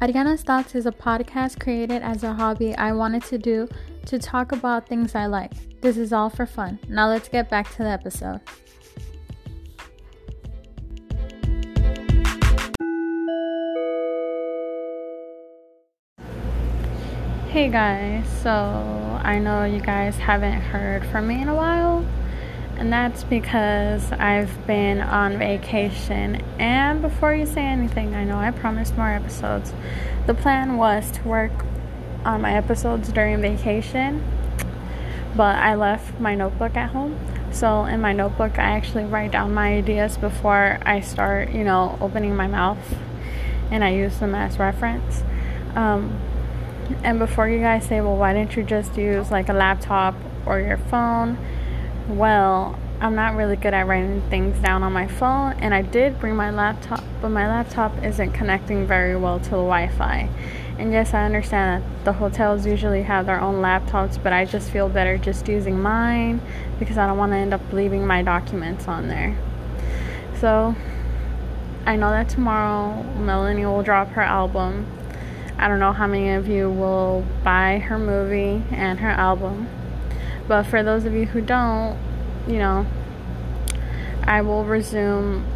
Ariana's Thoughts is a podcast created as a hobby I wanted to do to talk about things I like. This is all for fun. Now let's get back to the episode. Hey guys, so I know you guys haven't heard from me in a while and that's because I've been on vacation. And before you say anything, I know I promised more episodes. The plan was to work on my episodes during vacation, but I left my notebook at home. So, in my notebook, I actually write down my ideas before I start, you know, opening my mouth, and I use them as reference. Um, and before you guys say, well, why didn't you just use like a laptop or your phone? Well, I'm not really good at writing things down on my phone, and I did bring my laptop, but my laptop isn't connecting very well to the Wi Fi. And yes, I understand that the hotels usually have their own laptops, but I just feel better just using mine because I don't want to end up leaving my documents on there. So, I know that tomorrow Melanie will drop her album. I don't know how many of you will buy her movie and her album. But for those of you who don't, you know, I will resume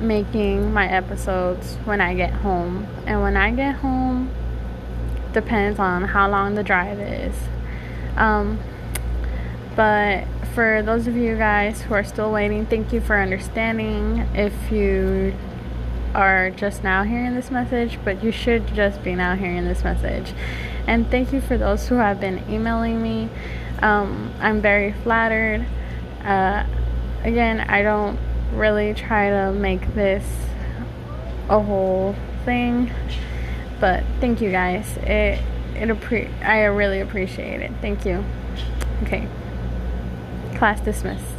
making my episodes when I get home. And when I get home, depends on how long the drive is. Um, but for those of you guys who are still waiting, thank you for understanding. If you are just now hearing this message, but you should just be now hearing this message. And thank you for those who have been emailing me. Um, I'm very flattered. Uh, again, I don't really try to make this a whole thing, but thank you guys. It it appre- I really appreciate it. Thank you. Okay. Class dismissed.